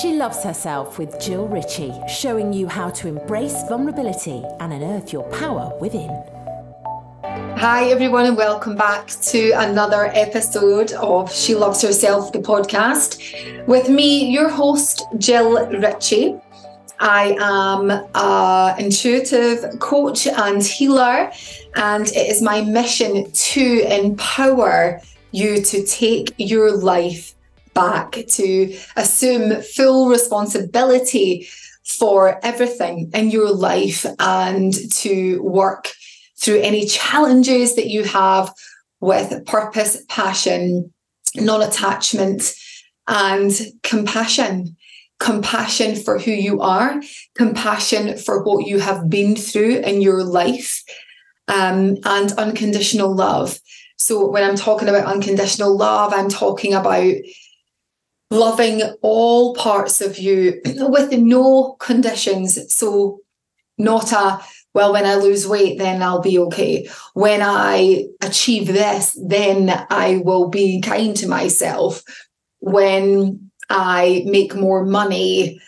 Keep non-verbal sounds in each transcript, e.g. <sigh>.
She loves herself with Jill Ritchie, showing you how to embrace vulnerability and unearth your power within. Hi, everyone, and welcome back to another episode of She Loves Herself, the podcast. With me, your host, Jill Ritchie. I am an intuitive coach and healer, and it is my mission to empower you to take your life back, to assume full responsibility for everything in your life and to work through any challenges that you have with purpose, passion, non attachment, and compassion. Compassion for who you are, compassion for what you have been through in your life, um, and unconditional love. So, when I'm talking about unconditional love, I'm talking about loving all parts of you <clears throat> with no conditions. So, not a, well, when I lose weight, then I'll be okay. When I achieve this, then I will be kind to myself. When I make more money,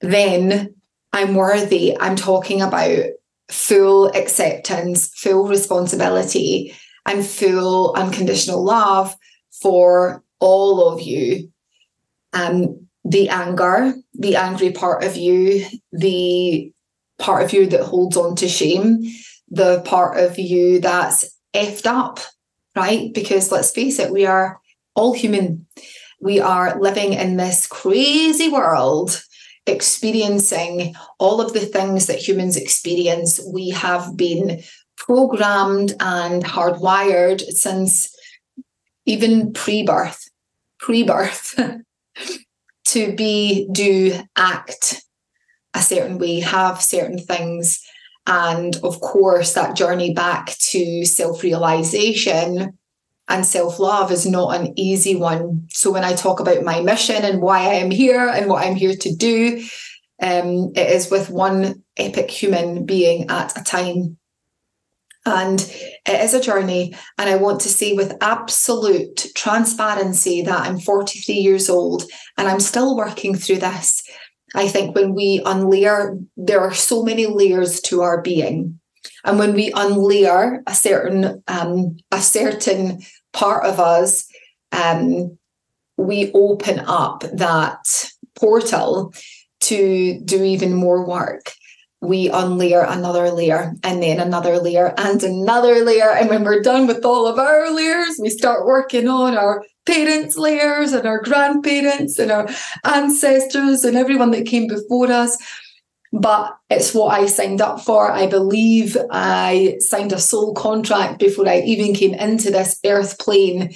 then I'm worthy. I'm talking about full acceptance, full responsibility, and full unconditional love for all of you um, the anger, the angry part of you, the part of you that holds on to shame, the part of you that's effed up, right? Because let's face it, we are all human. We are living in this crazy world, experiencing all of the things that humans experience. We have been programmed and hardwired since even pre birth, pre birth. <laughs> to be, do, act a certain way, have certain things. And of course, that journey back to self realization and self love is not an easy one. So, when I talk about my mission and why I am here and what I'm here to do, um, it is with one epic human being at a time. And it is a journey. And I want to say with absolute transparency that I'm 43 years old and I'm still working through this. I think when we unlayer, there are so many layers to our being. And when we unlayer a certain um, a certain part of us, um, we open up that portal to do even more work we unlayer another layer and then another layer and another layer. And when we're done with all of our layers, we start working on our parents' layers and our grandparents and our ancestors and everyone that came before us. But it's what I signed up for. I believe I signed a soul contract before I even came into this earth plane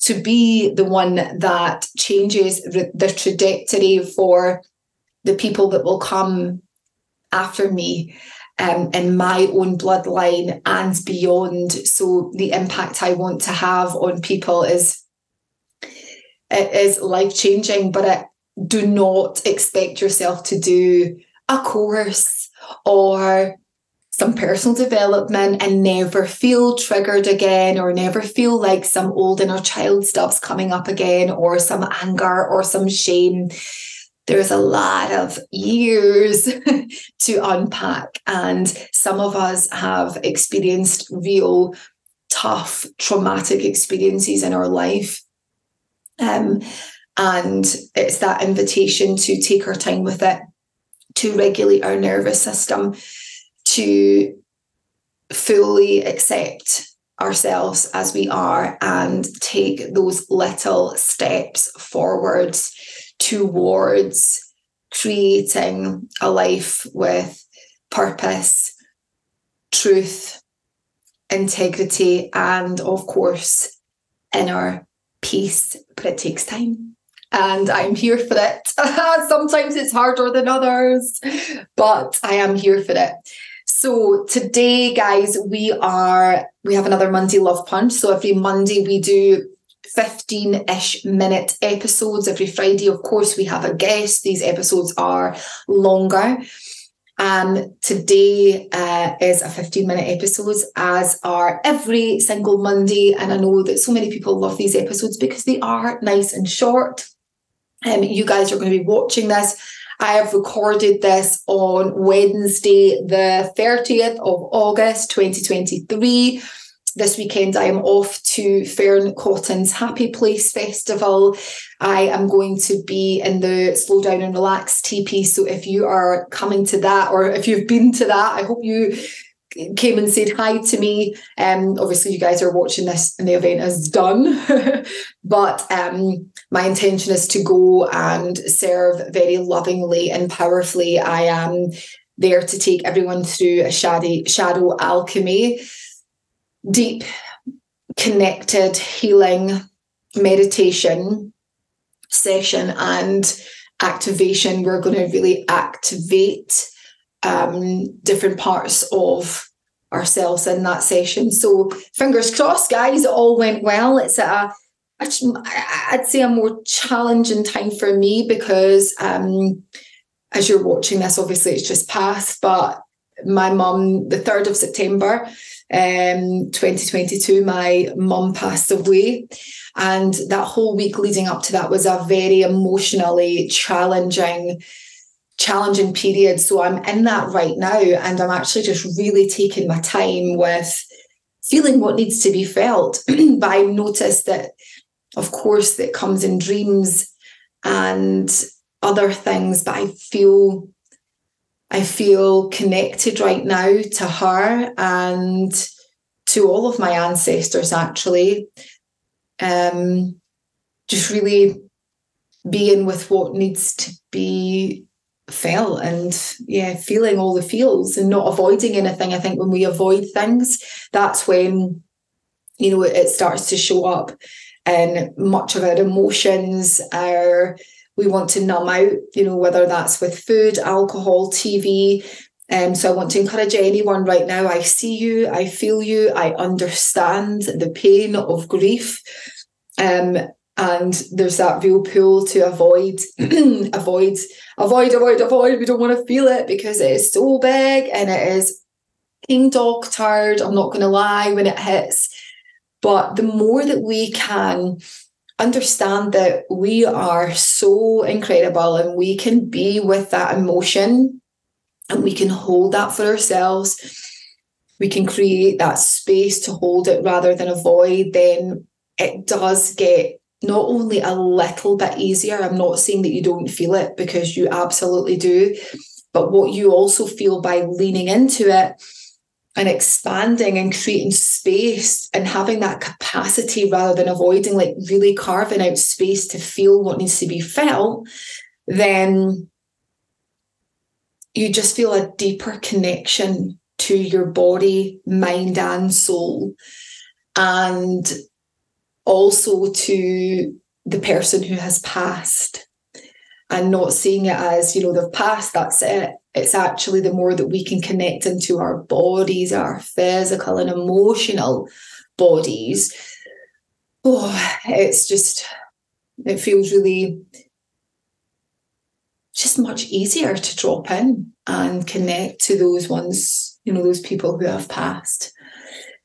to be the one that changes the trajectory for the people that will come after me um, in my own bloodline and beyond. So the impact I want to have on people is it is life changing. But it, do not expect yourself to do a course or some personal development and never feel triggered again or never feel like some old inner child stuff's coming up again or some anger or some shame there's a lot of years <laughs> to unpack. And some of us have experienced real tough, traumatic experiences in our life. Um, and it's that invitation to take our time with it, to regulate our nervous system, to fully accept ourselves as we are and take those little steps forwards towards creating a life with purpose, truth, integrity, and of course, inner peace. But it takes time. And I'm here for it. <laughs> Sometimes it's harder than others, but I am here for it. So today, guys, we are we have another Monday Love Punch. So every Monday we do 15 ish minute episodes every Friday. Of course, we have a guest. These episodes are longer. Um, today uh, is a 15 minute episode, as are every single Monday. And I know that so many people love these episodes because they are nice and short. Um, you guys are going to be watching this. I have recorded this on Wednesday, the 30th of August, 2023 this weekend I am off to Fearne Cotton's Happy Place Festival. I am going to be in the Slow Down and Relax TP. So if you are coming to that or if you've been to that, I hope you came and said hi to me. Um, obviously, you guys are watching this and the event is done. <laughs> but um, my intention is to go and serve very lovingly and powerfully. I am there to take everyone through a shadow, shadow alchemy deep, connected, healing meditation session and activation. We're going to really activate um, different parts of ourselves in that session. So, fingers crossed, guys, it all went well. It's a I'd say a more challenging time for me because um, as you're watching this, obviously it's just passed, but my mum, the 3rd of September, um, 2022, my mum passed away. And that whole week leading up to that was a very emotionally challenging, challenging period. So I'm in that right now. And I'm actually just really taking my time with feeling what needs to be felt. <clears throat> but I noticed that, of course, that comes in dreams and other things, but I feel I feel connected right now to her and to all of my ancestors, actually. Um, just really being with what needs to be felt and yeah, feeling all the feels and not avoiding anything. I think when we avoid things, that's when you know it starts to show up and much of our emotions, our we want to numb out, you know, whether that's with food, alcohol, TV. Um, so I want to encourage anyone right now. I see you, I feel you, I understand the pain of grief. Um, and there's that real pull to avoid, <clears throat> avoid, avoid, avoid, avoid. We don't want to feel it because it is so big and it is king dog tired. I'm not going to lie when it hits. But the more that we can understand that we are so incredible and we can be with that emotion and we can hold that for ourselves. We can create that space to hold it rather than avoid, then it does get not only a little bit easier. I'm not saying that you don't feel it because you absolutely do, but what you also feel by leaning into it and expanding and creating space and having that capacity rather than avoiding, like really carving out space to feel what needs to be felt, then you just feel a deeper connection to your body, mind, and soul. And also to the person who has passed and not seeing it as, you know, they've passed, that's it. It's actually the more that we can connect into our bodies, our physical and emotional bodies. Oh, it's just, it feels really just much easier to drop in and connect to those ones, you know, those people who have passed.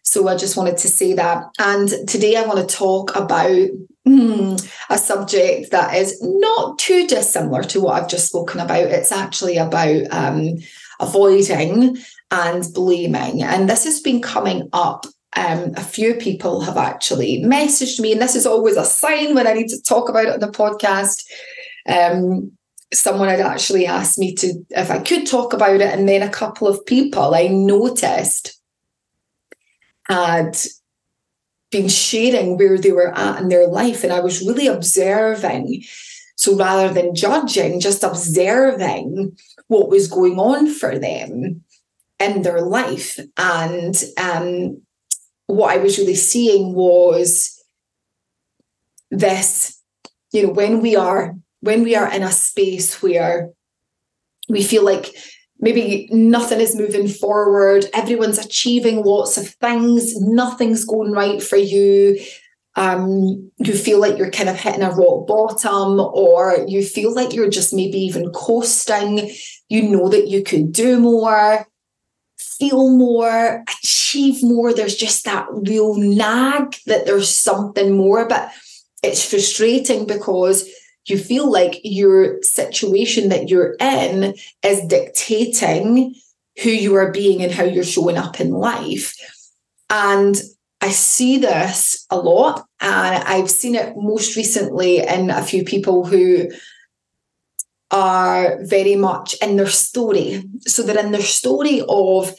So I just wanted to say that. And today I want to talk about a subject that is not too dissimilar to what I've just spoken about. It's actually about um, avoiding and blaming. And this has been coming up. Um, a few people have actually messaged me, and this is always a sign when I need to talk about it on the podcast. Um, someone had actually asked me to if I could talk about it, and then a couple of people I noticed had been sharing where they were at in their life. And I was really observing. So rather than judging, just observing what was going on for them in their life. And um, what I was really seeing was this, you know, when we are when we are in a space where we feel like maybe nothing is moving forward, everyone's achieving lots of things, nothing's going right for you. Um, you feel like you're kind of hitting a rock bottom, or you feel like you're just maybe even coasting. You know that you could do more, feel more, achieve more. There's just that real nag that there's something more, but it's frustrating because you feel like your situation that you're in is dictating who you are being and how you're showing up in life. And I see this a lot, and I've seen it most recently in a few people who are very much in their story. So they're in their story of,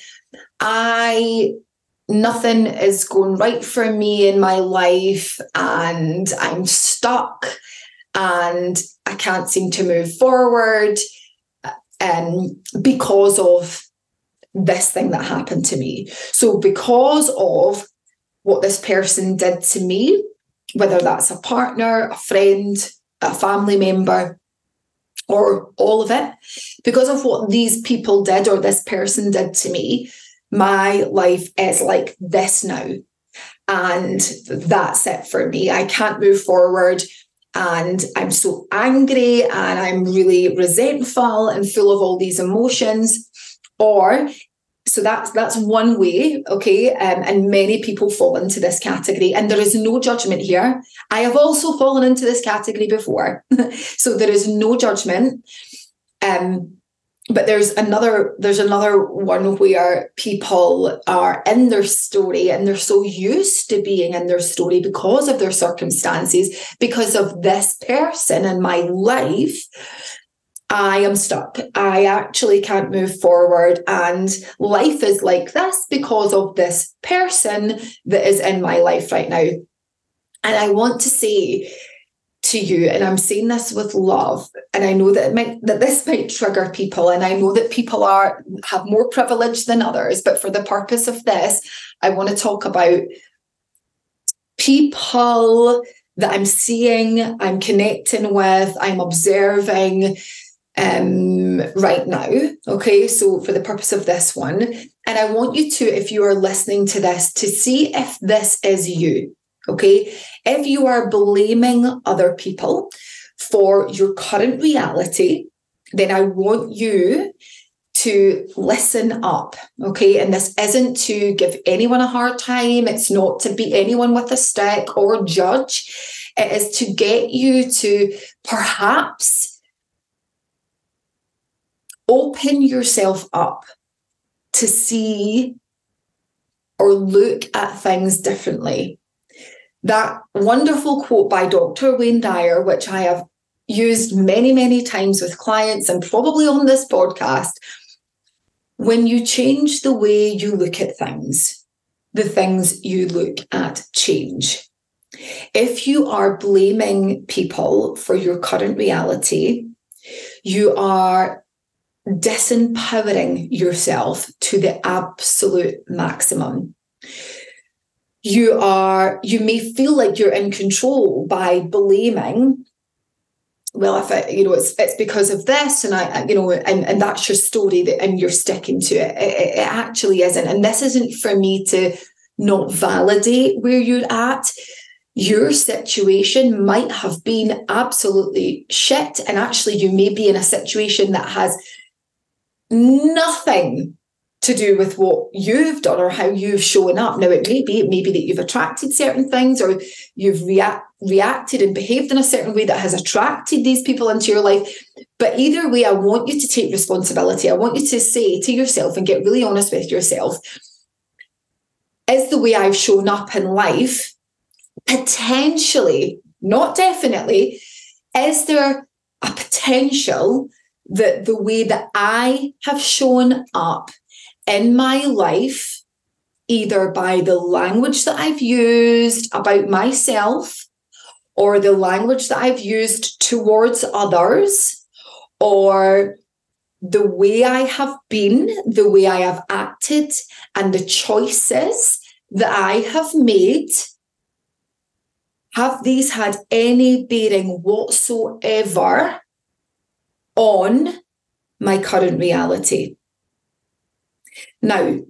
I nothing is going right for me in my life and I'm stuck and I can't seem to move forward um, because of this thing that happened to me. So, because of what this person did to me, whether that's a partner, a friend, a family member, or all of it, because of what these people did or this person did to me, my life is like this now. And that's it for me. I can't move forward. And I'm so angry and I'm really resentful and full of all these emotions. Or so that's that's one way okay um, and many people fall into this category. And there is no judgment here. I have also fallen into this category before. <laughs> So there is no judgment. Um, but there's another there's another one where people are in their story and they're so used to being in their story because of their circumstances because of this person in my life I am stuck. I actually can't move forward. And life is like this because of this person that is in my life right now. And I want to say to you, and I'm saying this with love, and I know that it might that this might trigger people, and I know that people are have more privilege than others, but for the purpose of this, I want to talk about people that I'm seeing, I'm connecting with, I'm observing um, right now. Okay, so for the purpose of this one, and I want you to, if you are listening to this, to see if this is you. Okay. If you are blaming other people for your current reality, then I want you to listen up. Okay. And this isn't to give anyone a hard time, it's not to beat anyone with a stick or judge. It is to get you to perhaps open yourself up to see or look at things differently that wonderful quote by Dr. Wayne Dyer, which I have used many, many times with clients and probably on this podcast. When you change the way you look at things, the things you look at change. If you are blaming people for your current reality, you are disempowering yourself to the absolute maximum you are you may feel like you're in control by blaming well if I, you know it's it's because of this and i you know and, and that's your story that and you're sticking to it. it it actually isn't and this isn't for me to not validate where you're at your situation might have been absolutely shit and actually you may be in a situation that has nothing to do with what you've done or how you've shown up. Now, it may be, it may be that you've attracted certain things or you've react, reacted and behaved in a certain way that has attracted these people into your life. But either way, I want you to take responsibility. I want you to say to yourself and get really honest with yourself is the way I've shown up in life potentially, not definitely, is there a potential that the way that I have shown up in my life, either by the language that I've used about myself or the language that I've used towards others or the way I have been, the way I have acted, and the choices that I have made. Have these had any bearing whatsoever on my current reality? Now,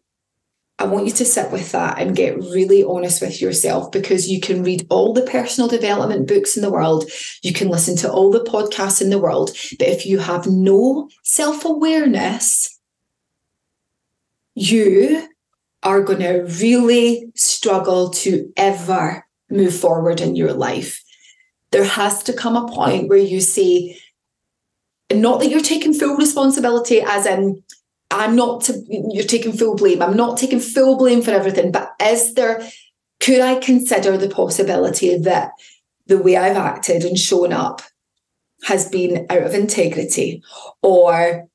I want you to sit with that and get really honest with yourself because you can read all the personal development books in the world, you can listen to all the podcasts in the world, but if you have no self awareness, you are going to really struggle to ever move forward in your life. There has to come a point where you say, not that you're taking full responsibility, as in, I'm not to, you're taking full blame. I'm not taking full blame for everything, but is there, could I consider the possibility that the way I've acted and shown up has been out of integrity, or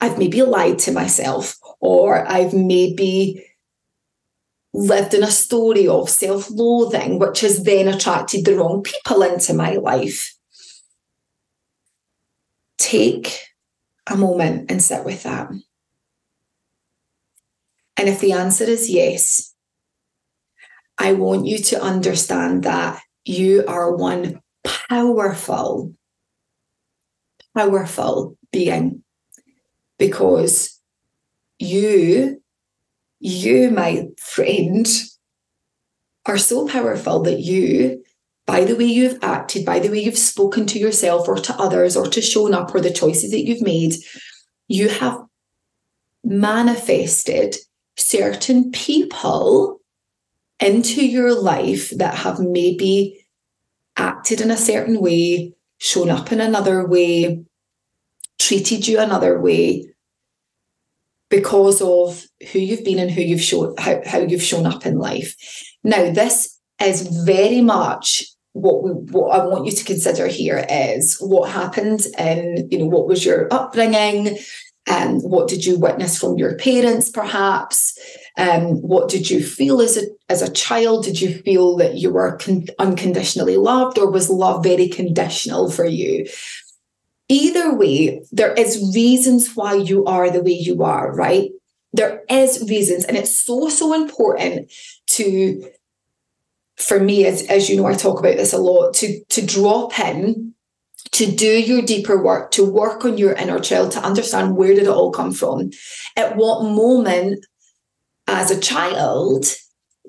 I've maybe lied to myself, or I've maybe lived in a story of self loathing, which has then attracted the wrong people into my life. Take a moment and sit with that. And if the answer is yes, I want you to understand that you are one powerful, powerful being because you you, my friend, are so powerful that you, by the way you've acted, by the way you've spoken to yourself or to others or to shown up or the choices that you've made, you have manifested certain people into your life that have maybe acted in a certain way, shown up in another way, treated you another way, because of who you've been and who you've shown how, how you've shown up in life. Now, this is very much what we what I want you to consider here is what happened and you know, what was your upbringing, and um, what did you witness from your parents, perhaps? Um, what did you feel as a as a child? Did you feel that you were con- unconditionally loved, or was love very conditional for you? either way, there is reasons why you are the way you are, right? There is reasons, and it's so, so important to, for me, as, as you know, I talk about this a lot, to, to drop in, to do your deeper work, to work on your inner child, to understand where did it all come from? At what moment as a child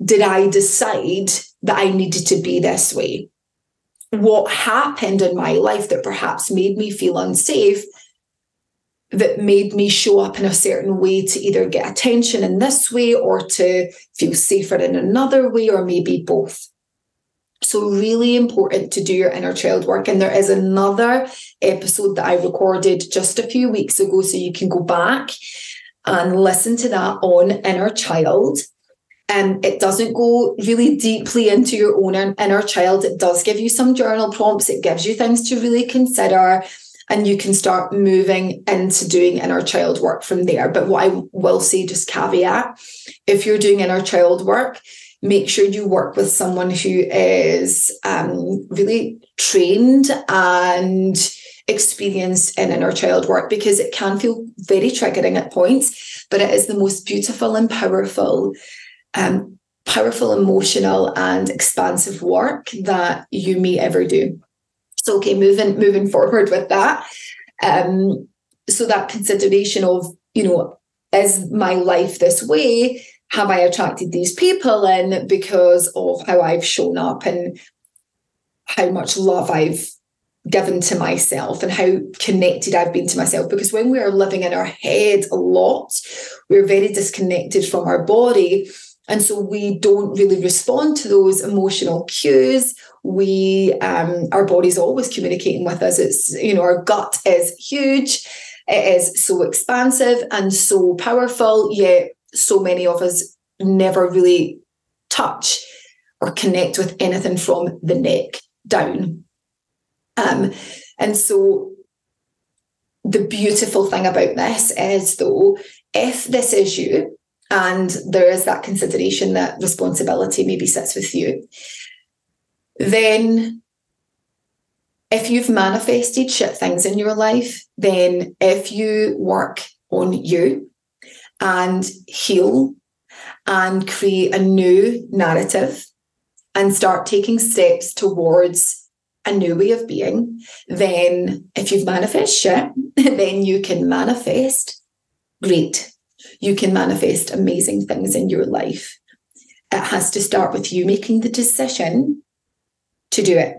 did I decide that I needed to be this way? what happened in my life that perhaps made me feel unsafe that made me show up in a certain way to either get attention in this way or to feel safer in another way, or maybe both. So, really important to do your inner child work. And there is another episode that I recorded just a few weeks ago. So, you can go back and listen to that on inner child. And it doesn't go really deeply into your own inner child. It does give you some journal prompts, it gives you things to really consider, and you can start moving into doing inner child work from there. But what I will say, just caveat if you're doing inner child work, make sure you work with someone who is um, really trained and experienced in inner child work because it can feel very triggering at points, but it is the most beautiful and powerful um, powerful, emotional, and expansive work that you may ever do. So, okay, moving moving forward with that. Um, so that consideration of, you know, is my life this way? Have I attracted these people in because of how I've shown up and how much love I've given to myself and how connected I've been to myself. Because when we are living in our head a lot, we're very disconnected from our body. And so we don't really respond to those emotional cues. We, um, our body's always communicating with us. It's, you know, our gut is huge. It is so expansive and so powerful, yet so many of us never really touch or connect with anything from the neck down. Um, and so the beautiful thing about this is though, if this is you, and there is that consideration that responsibility maybe sits with you, then if you've manifested shit things in your life, then if you work on you and heal and create a new narrative and start taking steps towards a new way of being, then if you've manifest shit, <laughs> then you can manifest great you can manifest amazing things in your life. It has to start with you making the decision to do it.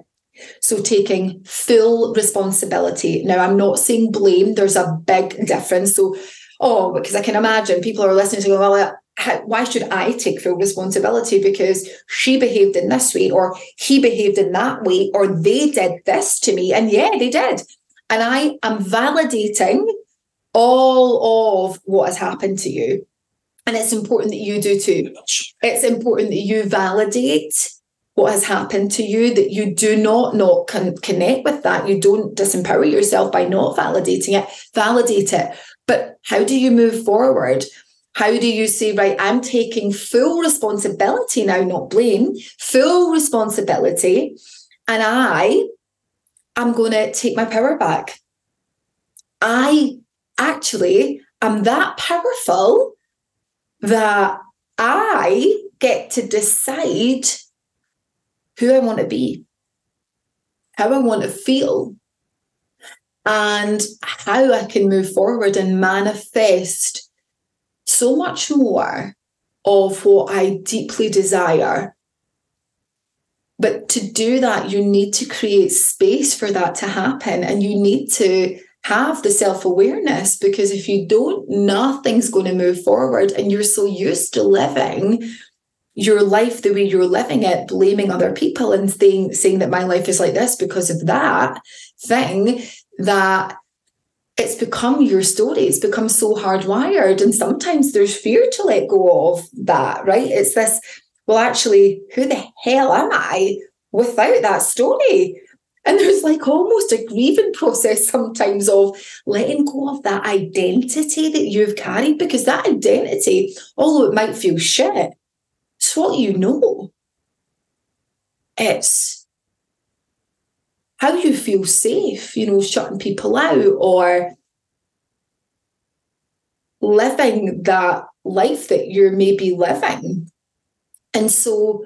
So, taking full responsibility. Now, I'm not saying blame, there's a big difference. So, oh, because I can imagine people are listening to go, well, why should I take full responsibility because she behaved in this way or he behaved in that way or they did this to me? And yeah, they did. And I am validating all of what has happened to you. And it's important that you do too. It's important that you validate what has happened to you, that you do not not con- connect with that. You don't disempower yourself by not validating it. Validate it. But how do you move forward? How do you say, right, I'm taking full responsibility now, not blame, full responsibility. And I am going to take my power back. I actually I'm that powerful that I get to decide who I want to be, how I want to feel, and how I can move forward and manifest so much more of what I deeply desire. But to do that, you need to create space for that to happen and you need to have the self awareness because if you don't, nothing's going to move forward. And you're so used to living your life the way you're living it, blaming other people and saying, saying that my life is like this because of that thing that it's become your story. It's become so hardwired. And sometimes there's fear to let go of that, right? It's this, well, actually, who the hell am I without that story? And there's like almost a grieving process sometimes of letting go of that identity that you've carried because that identity, although it might feel shit, it's what you know. It's how you feel safe, you know, shutting people out or living that life that you're maybe living. And so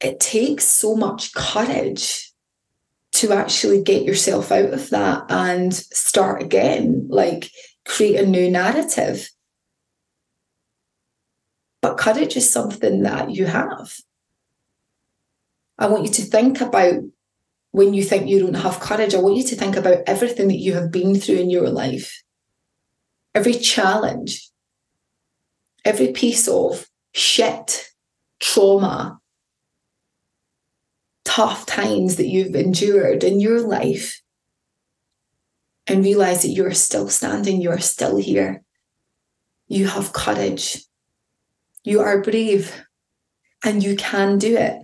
it takes so much courage to actually get yourself out of that and start again, like create a new narrative. But courage is something that you have. I want you to think about when you think you don't have courage, I want you to think about everything that you have been through in your life, every challenge, every piece of shit, trauma, tough times that you've endured in your life, and realize that you're still standing, you're still here. You have courage, you are brave, and you can do it.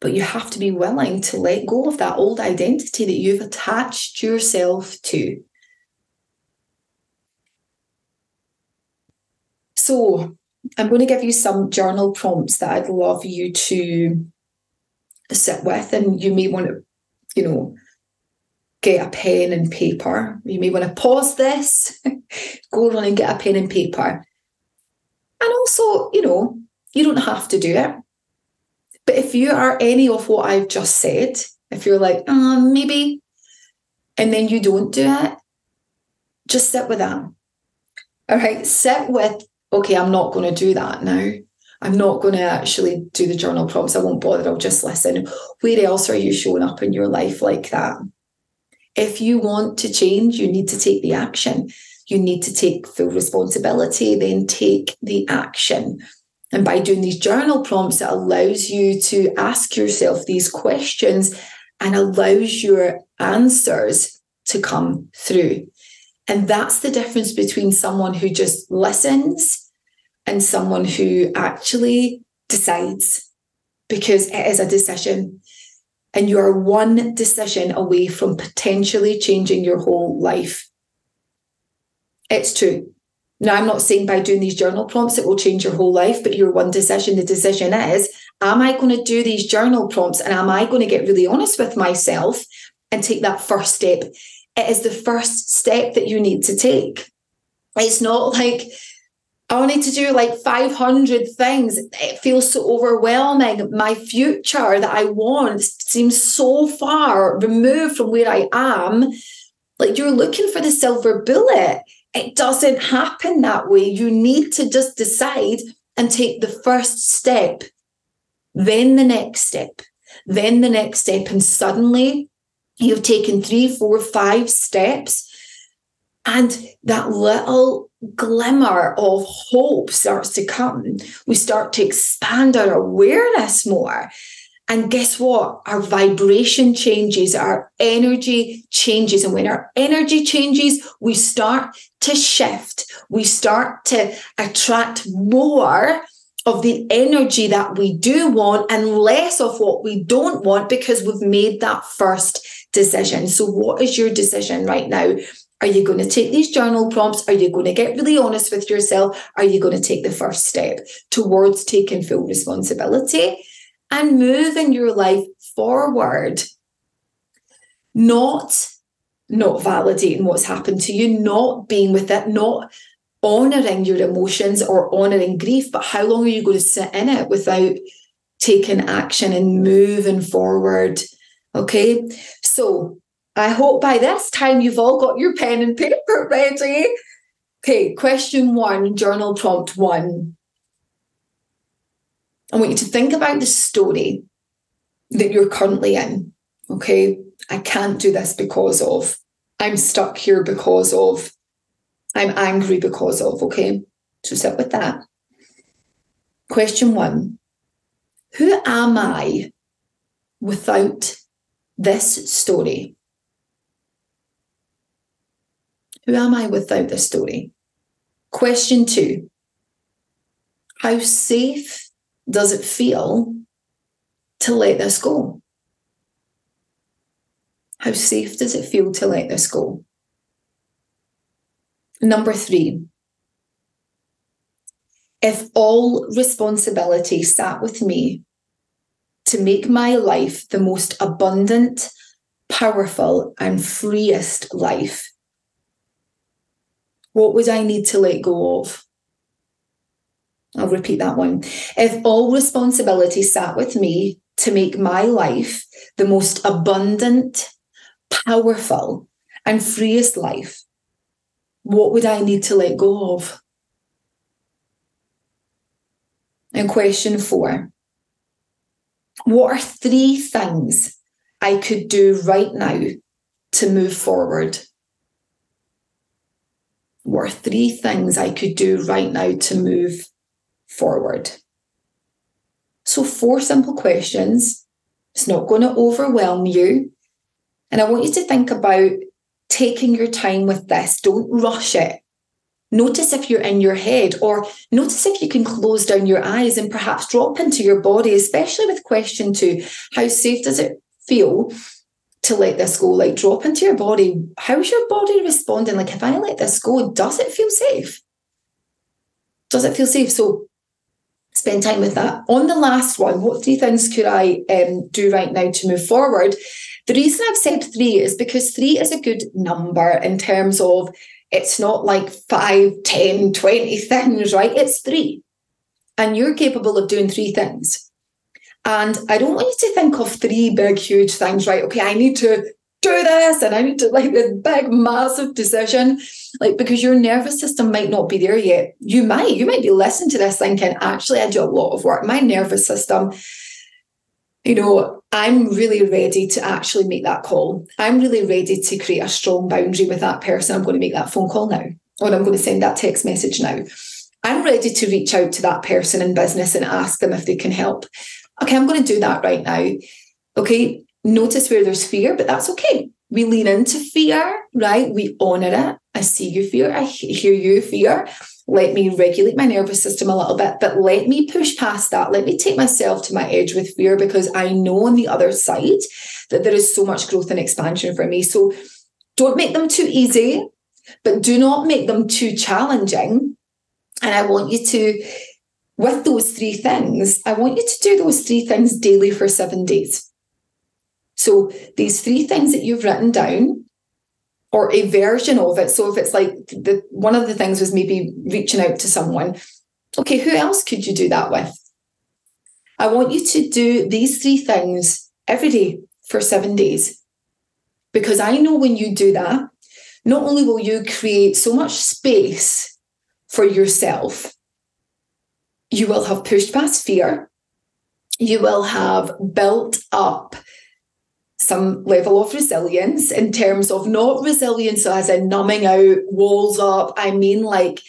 But you have to be willing to let go of that old identity that you've attached yourself to. So, I'm going to give you some journal prompts that I'd love you to sit with, and you may want to, you know, get a pen and paper. You may want to pause this, <laughs> go run and get a pen and paper. And also, you know, you don't have to do it. But if you are any of what I've just said, if you're like, oh, maybe, and then you don't do it, just sit with that. All right, sit with, okay, I'm not going to do that now. I'm not going to actually do the journal prompts. I won't bother. I'll just listen. Where else are you showing up in your life like that? If you want to change, you need to take the action. You need to take full responsibility, then take the action. And by doing these journal prompts, it allows you to ask yourself these questions and allows your answers to come through. And that's the difference between someone who just listens and someone who actually decides, because it is a decision. And you are one decision away from potentially changing your whole life. It's true. Now, I'm not saying by doing these journal prompts it will change your whole life, but your one decision, the decision is am I going to do these journal prompts and am I going to get really honest with myself and take that first step? It is the first step that you need to take. It's not like, I need to do like 500 things. It feels so overwhelming. My future that I want seems so far removed from where I am. Like you're looking for the silver bullet it doesn't happen that way. You need to just decide and take the first step, then the next step, then the next step. And suddenly you've taken three, four, five steps. And that little glimmer of hope starts to come, we start to expand our awareness more. And guess what? Our vibration changes, our energy changes. And when our energy changes, we start to shift. We start to attract more of the energy that we do want and less of what we don't want because we've made that first decision. So, what is your decision right now? Are you going to take these journal prompts? Are you going to get really honest with yourself? Are you going to take the first step towards taking full responsibility and moving your life forward? Not not validating what's happened to you, not being with it, not honoring your emotions or honoring grief, but how long are you going to sit in it without taking action and moving forward? Okay, so I hope by this time you've all got your pen and paper <laughs> ready. Okay, question one, journal prompt one. I want you to think about the story that you're currently in. Okay, I can't do this because of, I'm stuck here because of, I'm angry because of. Okay, so sit with that. Question one Who am I without this story? Who am I without this story? Question two How safe does it feel to let this go? How safe does it feel to let this go? Number three, if all responsibility sat with me to make my life the most abundant, powerful, and freest life, what would I need to let go of? I'll repeat that one. If all responsibility sat with me to make my life the most abundant, powerful, and freest life, what would I need to let go of? And question four What are three things I could do right now to move forward? Were three things I could do right now to move forward. So, four simple questions. It's not going to overwhelm you. And I want you to think about taking your time with this. Don't rush it. Notice if you're in your head, or notice if you can close down your eyes and perhaps drop into your body, especially with question two how safe does it feel to let this go, like drop into your body. How's your body responding? Like, if I let this go, does it feel safe? Does it feel safe? So spend time with that. On the last one, what three things could I um, do right now to move forward? The reason I've said three is because three is a good number in terms of it's not like five, ten, twenty things, right? It's three. And you're capable of doing three things. And I don't want you to think of three big, huge things, right? Okay, I need to do this and I need to like this big, massive decision. Like, because your nervous system might not be there yet. You might, you might be listening to this thinking, actually, I do a lot of work. My nervous system, you know, I'm really ready to actually make that call. I'm really ready to create a strong boundary with that person. I'm going to make that phone call now, or I'm going to send that text message now. I'm ready to reach out to that person in business and ask them if they can help okay, I'm going to do that right now. Okay, notice where there's fear, but that's okay. We lean into fear, right? We honor it. I see your fear. I hear your fear. Let me regulate my nervous system a little bit, but let me push past that. Let me take myself to my edge with fear because I know on the other side that there is so much growth and expansion for me. So don't make them too easy, but do not make them too challenging. And I want you to with those three things, I want you to do those three things daily for seven days. So these three things that you've written down, or a version of it. So if it's like the one of the things was maybe reaching out to someone, okay, who else could you do that with? I want you to do these three things every day for seven days. Because I know when you do that, not only will you create so much space for yourself you will have pushed past fear. You will have built up some level of resilience in terms of not resilience as in numbing out, walls up. I mean, like,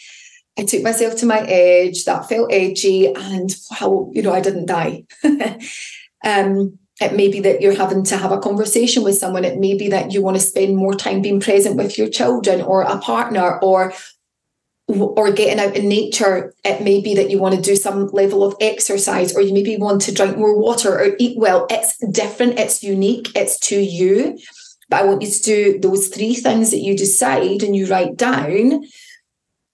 I took myself to my edge, that felt edgy, and wow, you know, I didn't die. <laughs> um, it may be that you're having to have a conversation with someone. It may be that you want to spend more time being present with your children or a partner or or getting out in nature. It may be that you want to do some level of exercise or you maybe want to drink more water or eat well. It's different, it's unique, it's to you. But I want you to do those three things that you decide and you write down,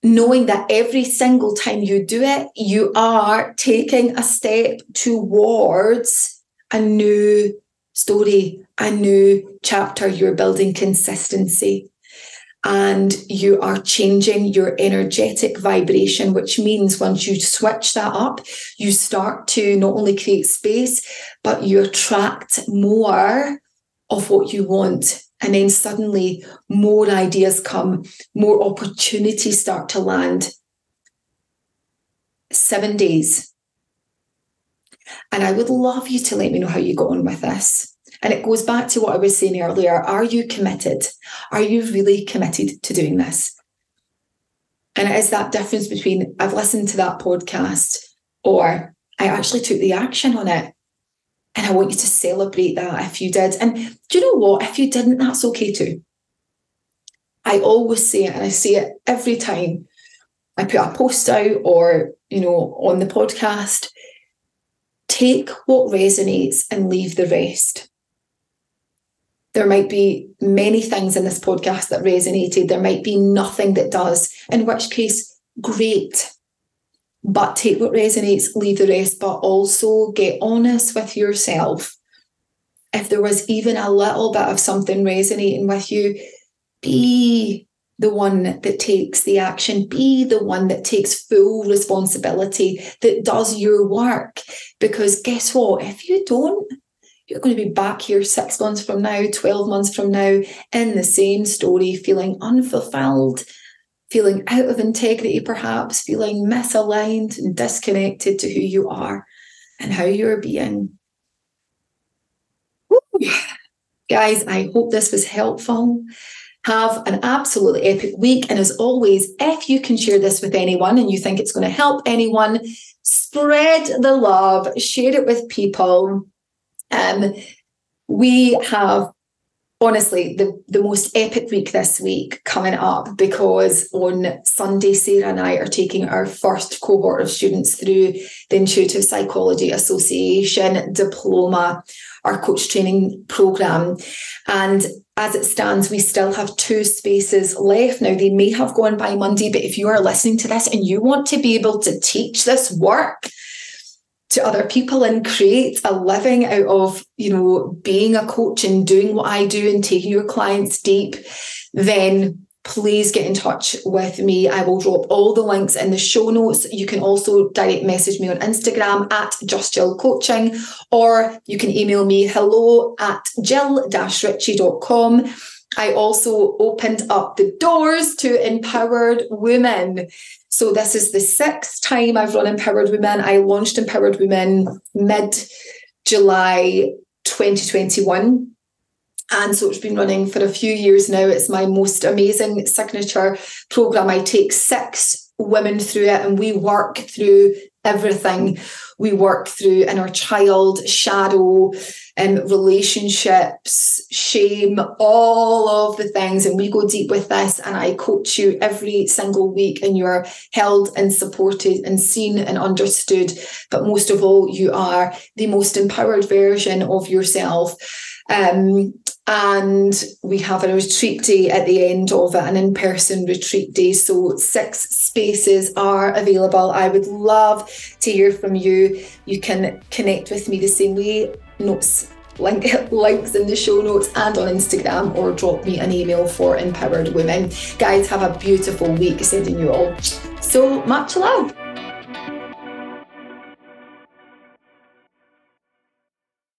knowing that every single time you do it, you are taking a step towards a new story, a new chapter. You're building consistency and you are changing your energetic vibration, which means once you switch that up, you start to not only create space, but you attract more of what you want. And then suddenly more ideas come, more opportunities start to land. Seven days and I would love you to let me know how you got on with this. And it goes back to what I was saying earlier. Are you committed? Are you really committed to doing this? And it is that difference between I've listened to that podcast or I actually took the action on it. And I want you to celebrate that if you did. And do you know what? If you didn't, that's okay too. I always say it and I say it every time I put a post out or, you know, on the podcast take what resonates and leave the rest. There might be many things in this podcast that resonated. There might be nothing that does, in which case, great. But take what resonates, leave the rest, but also get honest with yourself. If there was even a little bit of something resonating with you, be the one that takes the action, be the one that takes full responsibility, that does your work. Because guess what? If you don't, you're going to be back here six months from now, 12 months from now, in the same story, feeling unfulfilled, feeling out of integrity, perhaps, feeling misaligned and disconnected to who you are and how you're being. Guys, I hope this was helpful. Have an absolutely epic week. And as always, if you can share this with anyone and you think it's going to help anyone, spread the love, share it with people. Um, we have honestly the, the most epic week this week coming up because on Sunday, Sarah and I are taking our first cohort of students through the Intuitive Psychology Association diploma, our coach training program. And as it stands, we still have two spaces left. Now, they may have gone by Monday, but if you are listening to this and you want to be able to teach this work, to other people and create a living out of you know being a coach and doing what i do and taking your clients deep then please get in touch with me. I will drop all the links in the show notes. You can also direct message me on Instagram at Just Jill Coaching, or you can email me hello at jill-ritchie.com. I also opened up the doors to Empowered Women. So this is the sixth time I've run Empowered Women. I launched Empowered Women mid July 2021. And so it's been running for a few years now. It's my most amazing signature program. I take six women through it and we work through everything. We work through inner child, shadow, um, relationships, shame, all of the things. And we go deep with this. And I coach you every single week, and you're held and supported and seen and understood. But most of all, you are the most empowered version of yourself. Um, and we have a retreat day at the end of it, an in person retreat day. So, six spaces are available. I would love to hear from you. You can connect with me the same way, notes, link, <laughs> links in the show notes, and on Instagram, or drop me an email for Empowered Women. Guys, have a beautiful week. Sending you all so much love.